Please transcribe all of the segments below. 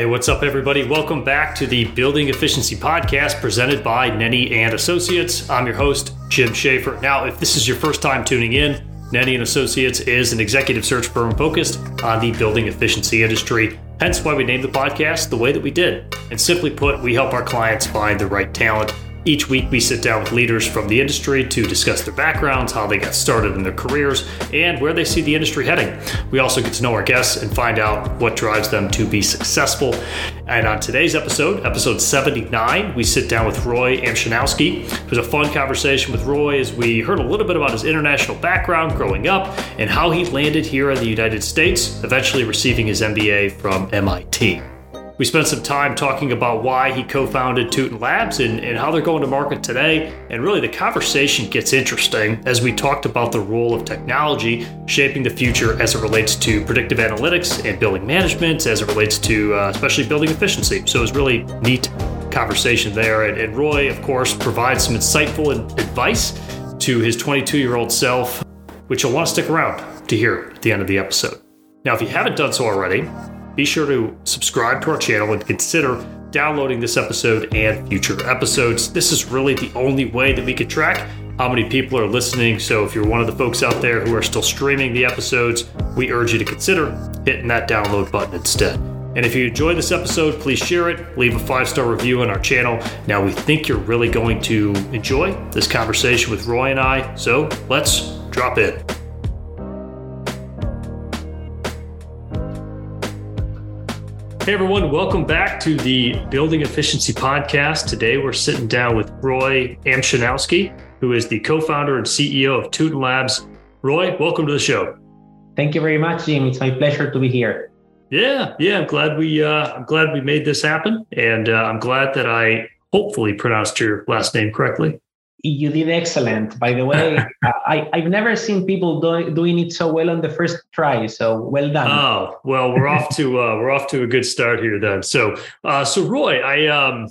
Hey, what's up, everybody? Welcome back to the Building Efficiency Podcast presented by Nenny and Associates. I'm your host, Jim Schaefer. Now, if this is your first time tuning in, Nenny and Associates is an executive search firm focused on the building efficiency industry. Hence why we named the podcast the way that we did. And simply put, we help our clients find the right talent each week, we sit down with leaders from the industry to discuss their backgrounds, how they got started in their careers, and where they see the industry heading. We also get to know our guests and find out what drives them to be successful. And on today's episode, episode 79, we sit down with Roy Amshanowski. It was a fun conversation with Roy as we heard a little bit about his international background growing up and how he landed here in the United States, eventually receiving his MBA from MIT. We spent some time talking about why he co founded Tutin Labs and, and how they're going to market today. And really, the conversation gets interesting as we talked about the role of technology shaping the future as it relates to predictive analytics and building management, as it relates to uh, especially building efficiency. So it was really neat conversation there. And, and Roy, of course, provides some insightful advice to his 22 year old self, which you'll want to stick around to hear at the end of the episode. Now, if you haven't done so already, be sure to subscribe to our channel and consider downloading this episode and future episodes. This is really the only way that we can track how many people are listening. So if you're one of the folks out there who are still streaming the episodes, we urge you to consider hitting that download button instead. And if you enjoyed this episode, please share it, leave a five star review on our channel. Now, we think you're really going to enjoy this conversation with Roy and I, so let's drop in. Hey everyone, welcome back to the Building Efficiency Podcast. Today we're sitting down with Roy Amshanowski, who is the co-founder and CEO of Tutin Labs. Roy, welcome to the show. Thank you very much, Jim. It's my pleasure to be here. Yeah, yeah, I'm glad we uh, I'm glad we made this happen, and uh, I'm glad that I hopefully pronounced your last name correctly. You did excellent. By the way, I, I've never seen people do, doing it so well on the first try. So well done. Oh well, we're off to uh, we're off to a good start here then. So uh, so Roy, I um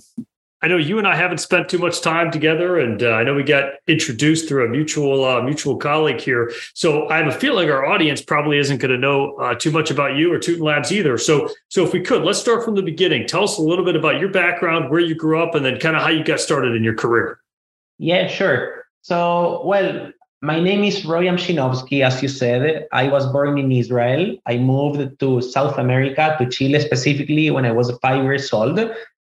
I know you and I haven't spent too much time together, and uh, I know we got introduced through a mutual uh, mutual colleague here. So I have a feeling our audience probably isn't going to know uh, too much about you or Tutin Labs either. So so if we could, let's start from the beginning. Tell us a little bit about your background, where you grew up, and then kind of how you got started in your career. Yeah, sure. So, well, my name is Roy Amshinovsky, as you said. I was born in Israel. I moved to South America, to Chile specifically, when I was five years old.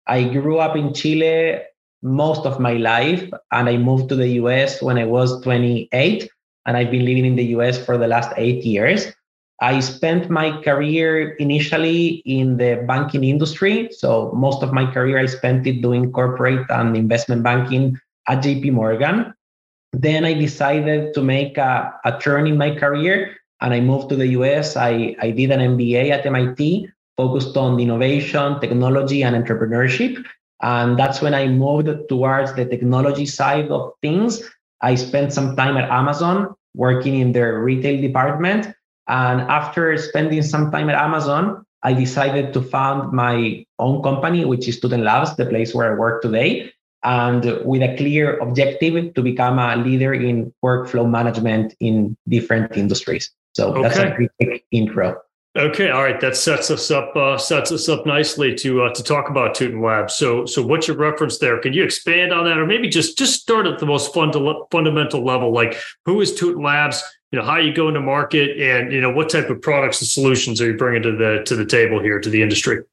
I grew up in Chile most of my life, and I moved to the US when I was 28, and I've been living in the US for the last eight years. I spent my career initially in the banking industry. So, most of my career I spent it doing corporate and investment banking at JP Morgan. Then I decided to make a, a turn in my career and I moved to the US. I, I did an MBA at MIT focused on innovation, technology, and entrepreneurship. And that's when I moved towards the technology side of things. I spent some time at Amazon working in their retail department. And after spending some time at Amazon, I decided to found my own company, which is Tutin Labs, the place where I work today and with a clear objective to become a leader in workflow management in different industries. So okay. that's a quick intro. Okay, all right. That sets us up uh, sets us up nicely to uh, to talk about Tutin Labs. So, so what's your reference there? Can you expand on that, or maybe just just start at the most funda- fundamental level? Like, who is Tutin Labs? You know, how you go into market, and you know, what type of products and solutions are you bringing to the to the table here to the industry?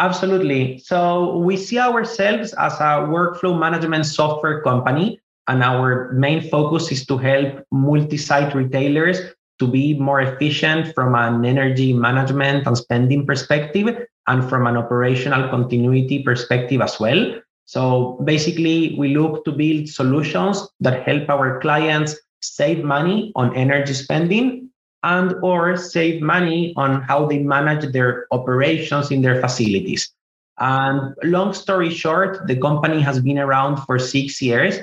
Absolutely. So we see ourselves as a workflow management software company, and our main focus is to help multi site retailers to be more efficient from an energy management and spending perspective and from an operational continuity perspective as well. So basically, we look to build solutions that help our clients save money on energy spending and or save money on how they manage their operations in their facilities. And long story short, the company has been around for six years.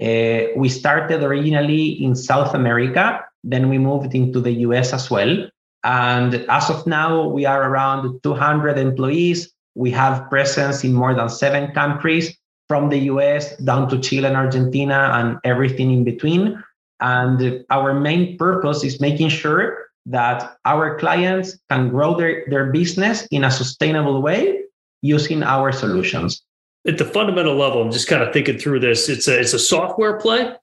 Uh, we started originally in South America, then we moved into the US as well. And as of now, we are around 200 employees. We have presence in more than seven countries, from the US down to Chile and Argentina and everything in between. And our main purpose is making sure that our clients can grow their, their business in a sustainable way using our solutions. At the fundamental level, I'm just kind of thinking through this. It's a it's a software play.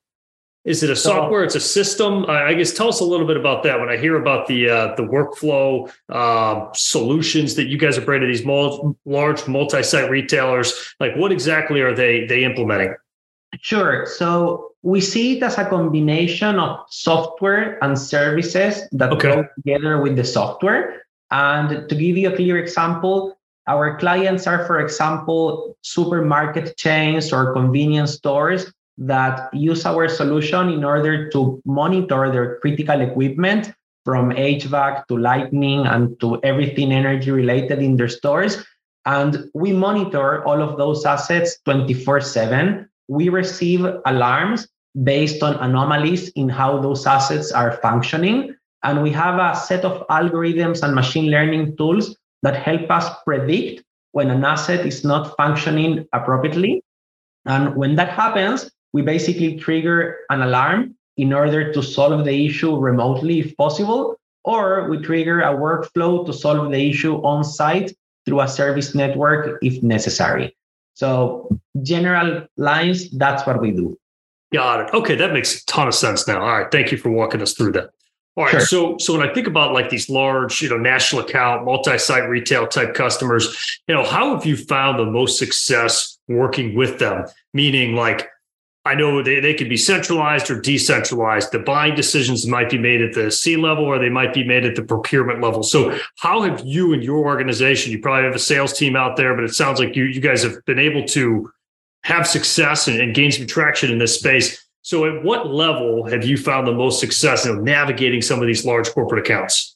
Is it a software? It's a system. I guess tell us a little bit about that. When I hear about the uh, the workflow uh, solutions that you guys are bringing to these mul- large multi-site retailers, like what exactly are they they implementing? Sure. So we see it as a combination of software and services that okay. go together with the software. And to give you a clear example, our clients are, for example, supermarket chains or convenience stores that use our solution in order to monitor their critical equipment from HVAC to lightning and to everything energy related in their stores. And we monitor all of those assets 24 7. We receive alarms based on anomalies in how those assets are functioning. And we have a set of algorithms and machine learning tools that help us predict when an asset is not functioning appropriately. And when that happens, we basically trigger an alarm in order to solve the issue remotely if possible, or we trigger a workflow to solve the issue on site through a service network if necessary. So, general lines, that's what we do. Got it. Okay, that makes a ton of sense now. All right, thank you for walking us through that. All right, sure. so so when I think about like these large, you know, national account, multi-site retail type customers, you know, how have you found the most success working with them? Meaning, like I know they, they could be centralized or decentralized. The buying decisions might be made at the C level or they might be made at the procurement level. So, how have you and your organization, you probably have a sales team out there, but it sounds like you, you guys have been able to have success and, and gain some traction in this space. So, at what level have you found the most success in navigating some of these large corporate accounts?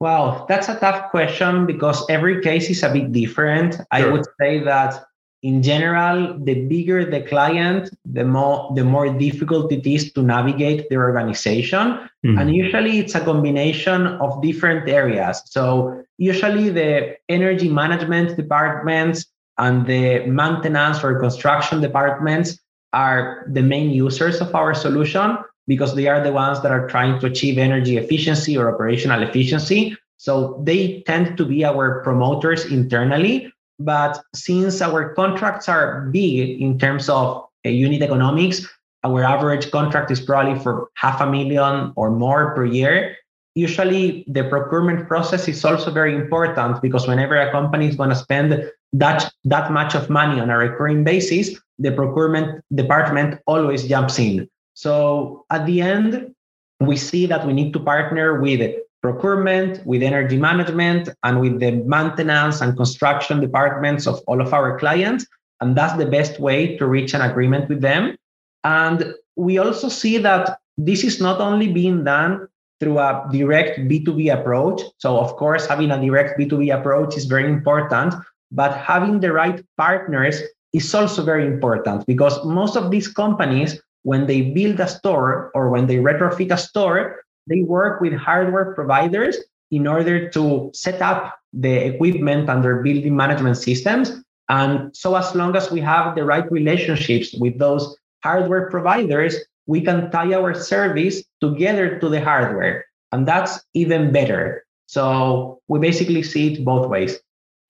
Wow, that's a tough question because every case is a bit different. Sure. I would say that in general, the bigger the client, the more the more difficult it is to navigate their organization. Mm-hmm. And usually it's a combination of different areas. So usually the energy management departments and the maintenance or construction departments are the main users of our solution because they are the ones that are trying to achieve energy efficiency or operational efficiency. So they tend to be our promoters internally but since our contracts are big in terms of uh, unit economics, our average contract is probably for half a million or more per year. Usually, the procurement process is also very important because whenever a company is going to spend that, that much of money on a recurring basis, the procurement department always jumps in. So at the end, we see that we need to partner with procurement, with energy management, and with the maintenance and construction departments of all of our clients. And that's the best way to reach an agreement with them. And we also see that this is not only being done through a direct B2B approach. So, of course, having a direct B2B approach is very important, but having the right partners is also very important because most of these companies, when they build a store or when they retrofit a store, they work with hardware providers in order to set up the equipment and their building management systems. And so, as long as we have the right relationships with those hardware providers, we can tie our service together to the hardware. And that's even better. So, we basically see it both ways.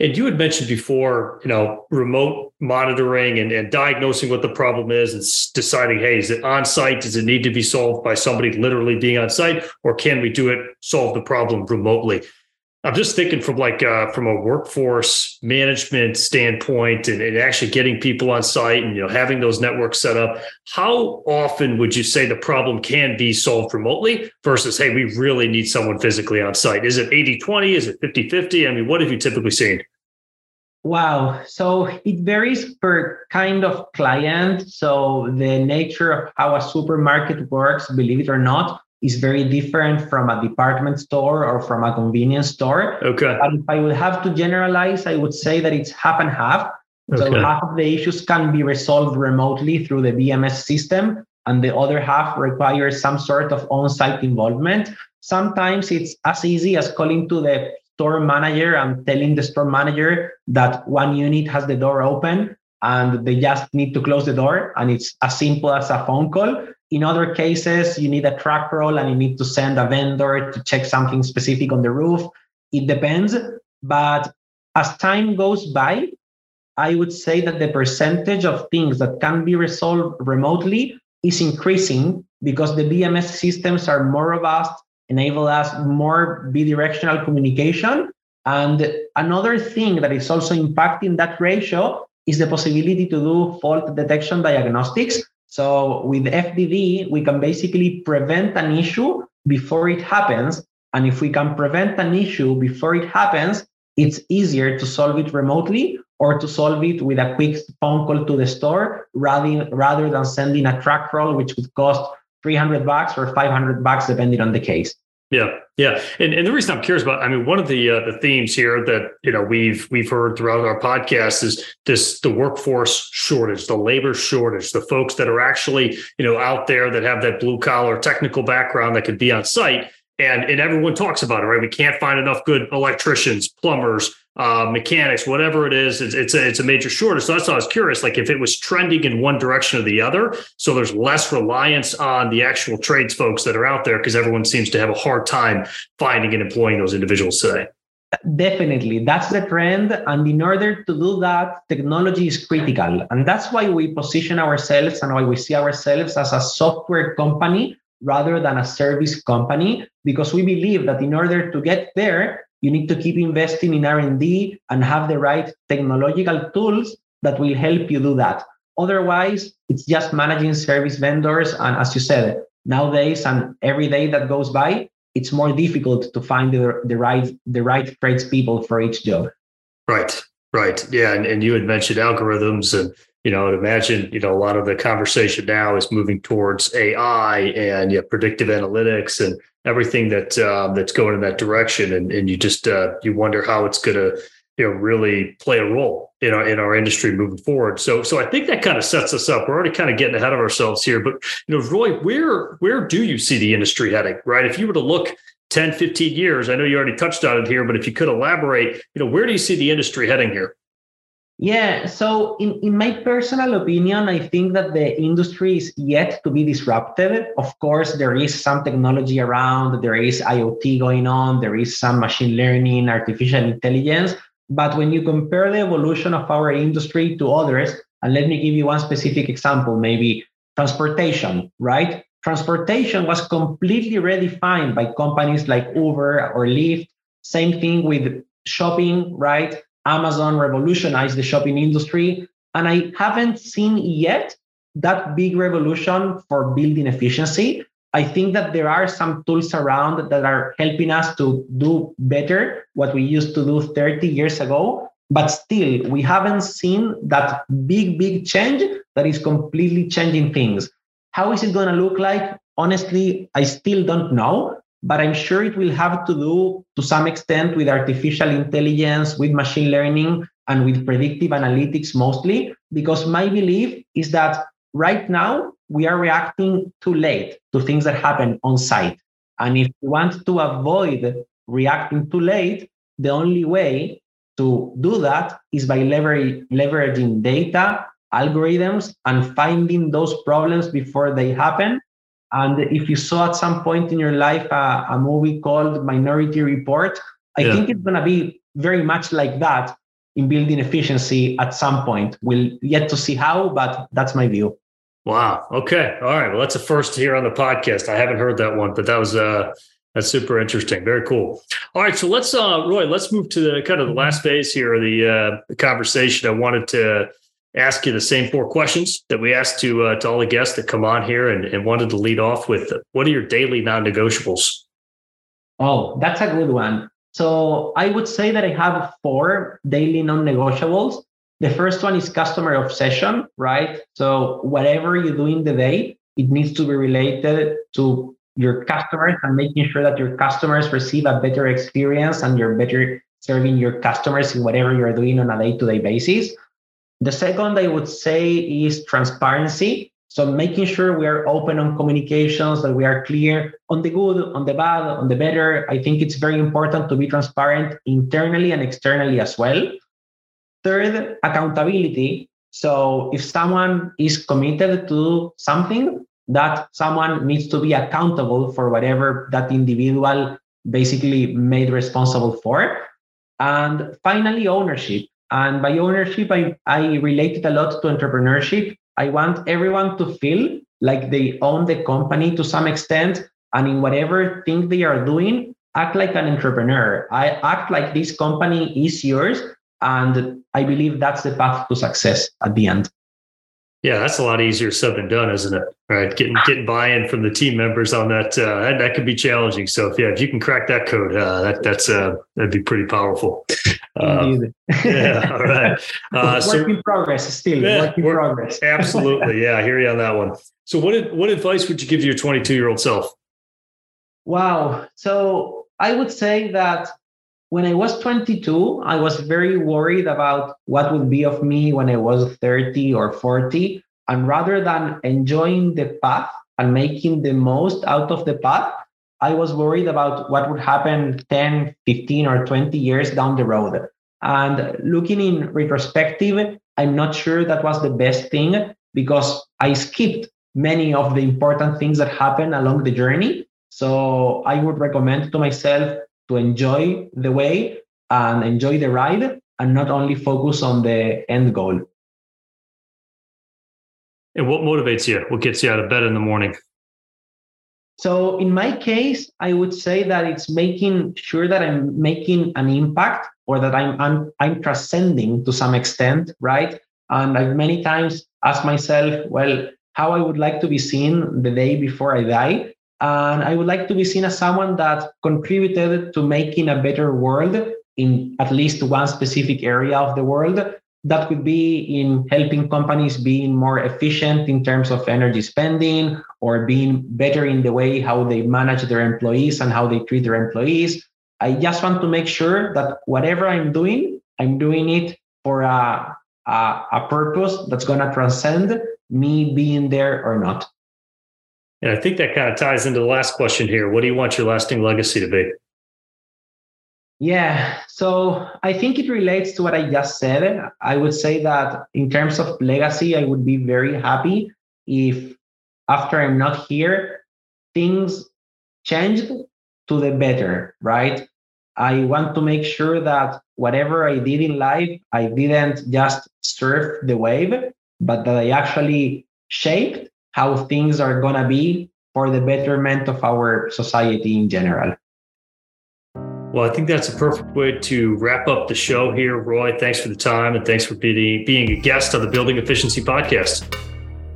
And you had mentioned before, you know, remote monitoring and, and diagnosing what the problem is and deciding, hey, is it on site? Does it need to be solved by somebody literally being on site, or can we do it, solve the problem remotely? I'm just thinking from like uh, from a workforce management standpoint and, and, actually getting people on site and you know having those networks set up. How often would you say the problem can be solved remotely versus hey, we really need someone physically on site? Is it 80-20? Is it 50-50? I mean, what have you typically seen? Wow. So it varies per kind of client. So the nature of how a supermarket works, believe it or not, is very different from a department store or from a convenience store. Okay. But if I would have to generalize, I would say that it's half and half. Okay. So half of the issues can be resolved remotely through the BMS system, and the other half requires some sort of on-site involvement. Sometimes it's as easy as calling to the store manager and telling the store manager that one unit has the door open and they just need to close the door and it's as simple as a phone call in other cases, you need a truck roll and you need to send a vendor to check something specific on the roof. It depends. But as time goes by, I would say that the percentage of things that can be resolved remotely is increasing because the BMS systems are more robust, enable us more bidirectional communication. And another thing that is also impacting that ratio is the possibility to do fault detection diagnostics. So with FDD, we can basically prevent an issue before it happens. And if we can prevent an issue before it happens, it's easier to solve it remotely or to solve it with a quick phone call to the store rather, rather than sending a truck roll, which would cost 300 bucks or 500 bucks, depending on the case. Yeah, yeah, and and the reason I'm curious about, I mean, one of the uh, the themes here that you know we've we've heard throughout our podcast is this the workforce shortage, the labor shortage, the folks that are actually you know out there that have that blue collar technical background that could be on site, and and everyone talks about it, right? We can't find enough good electricians, plumbers, uh, mechanics, whatever it is, it's, it's a, it's a major shortage. So that's why I was curious, like if it was trending in one direction or the other, so there's less reliance on the actual trades folks that are out there because everyone seems to have a hard time finding and employing those individuals today. Definitely, that's the trend. And in order to do that, technology is critical. And that's why we position ourselves and why we see ourselves as a software company rather than a service company, because we believe that in order to get there, you need to keep investing in r&d and have the right technological tools that will help you do that. Otherwise it's just managing service vendors and as you said nowadays and every day that goes by it's more difficult to find the, the right the right tradespeople for each job. Right right. Yeah and, and you had mentioned algorithms and you know, I'd imagine, you know, a lot of the conversation now is moving towards AI and yeah, predictive analytics and everything that um, that's going in that direction. And, and you just uh, you wonder how it's going to, you know, really play a role in our in our industry moving forward. So so I think that kind of sets us up. We're already kind of getting ahead of ourselves here, but you know, Roy, where where do you see the industry heading? Right, if you were to look 10, 15 years, I know you already touched on it here, but if you could elaborate, you know, where do you see the industry heading here? Yeah, so in, in my personal opinion, I think that the industry is yet to be disrupted. Of course, there is some technology around, there is IoT going on, there is some machine learning, artificial intelligence. But when you compare the evolution of our industry to others, and let me give you one specific example, maybe transportation, right? Transportation was completely redefined by companies like Uber or Lyft. Same thing with shopping, right? Amazon revolutionized the shopping industry. And I haven't seen yet that big revolution for building efficiency. I think that there are some tools around that are helping us to do better what we used to do 30 years ago. But still, we haven't seen that big, big change that is completely changing things. How is it going to look like? Honestly, I still don't know but I'm sure it will have to do to some extent with artificial intelligence, with machine learning, and with predictive analytics mostly, because my belief is that right now we are reacting too late to things that happen on site. And if we want to avoid reacting too late, the only way to do that is by lever- leveraging data, algorithms, and finding those problems before they happen and if you saw at some point in your life uh, a movie called Minority Report, I yeah. think it's going to be very much like that in building efficiency at some point. We'll yet to see how, but that's my view. Wow. Okay. All right. Well, that's a first here on the podcast. I haven't heard that one, but that was uh that's super interesting. Very cool. All right. So let's uh Roy, let's move to the kind of the last phase here of the uh the conversation. I wanted to ask you the same four questions that we asked to uh, to all the guests that come on here, and, and wanted to lead off with what are your daily non-negotiables? Oh, that's a good one. So I would say that I have four daily non-negotiables. The first one is customer obsession, right? So whatever you do in the day, it needs to be related to your customers and making sure that your customers receive a better experience and you're better serving your customers in whatever you're doing on a day-to-day basis. The second, I would say, is transparency. So making sure we are open on communications, that we are clear on the good, on the bad, on the better. I think it's very important to be transparent internally and externally as well. Third, accountability. So if someone is committed to something, that someone needs to be accountable for whatever that individual basically made responsible for. And finally, ownership. And by ownership, I, I relate it a lot to entrepreneurship. I want everyone to feel like they own the company to some extent. And in whatever thing they are doing, act like an entrepreneur. I act like this company is yours. And I believe that's the path to success at the end. Yeah, that's a lot easier said than done, isn't it? Right, getting getting buy-in from the team members on that uh, that, that could be challenging. So if yeah, if you can crack that code, uh, that that's uh, that'd be pretty powerful. Uh, yeah, all right. Uh, work so, in progress, still yeah, work in progress. absolutely, yeah. I hear you on that one. So what what advice would you give your 22 year old self? Wow. So I would say that when I was 22, I was very worried about what would be of me when I was 30 or 40. And rather than enjoying the path and making the most out of the path, I was worried about what would happen 10, 15, or 20 years down the road. And looking in retrospective, I'm not sure that was the best thing because I skipped many of the important things that happened along the journey. So I would recommend to myself to enjoy the way and enjoy the ride and not only focus on the end goal. And what motivates you? What gets you out of bed in the morning? So, in my case, I would say that it's making sure that I'm making an impact or that I'm, I'm, I'm transcending to some extent, right? And I've many times asked myself, well, how I would like to be seen the day before I die. And I would like to be seen as someone that contributed to making a better world in at least one specific area of the world. That could be in helping companies being more efficient in terms of energy spending or being better in the way how they manage their employees and how they treat their employees. I just want to make sure that whatever I'm doing, I'm doing it for a, a, a purpose that's going to transcend me being there or not. And I think that kind of ties into the last question here. What do you want your lasting legacy to be? Yeah, so I think it relates to what I just said. I would say that in terms of legacy, I would be very happy if after I'm not here, things changed to the better, right? I want to make sure that whatever I did in life, I didn't just surf the wave, but that I actually shaped how things are going to be for the betterment of our society in general. Well, I think that's a perfect way to wrap up the show here. Roy, thanks for the time and thanks for being, being a guest on the Building Efficiency podcast.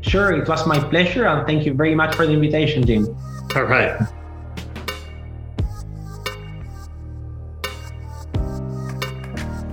Sure, it was my pleasure. And thank you very much for the invitation, Jim. All right.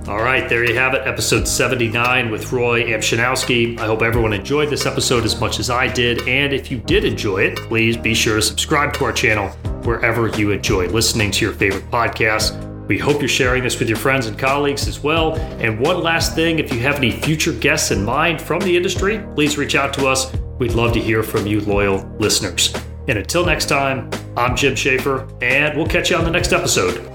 All right, there you have it, episode 79 with Roy Amshinowski. I hope everyone enjoyed this episode as much as I did. And if you did enjoy it, please be sure to subscribe to our channel wherever you enjoy listening to your favorite podcasts. We hope you're sharing this with your friends and colleagues as well. And one last thing if you have any future guests in mind from the industry, please reach out to us. We'd love to hear from you, loyal listeners. And until next time, I'm Jim Schaefer, and we'll catch you on the next episode.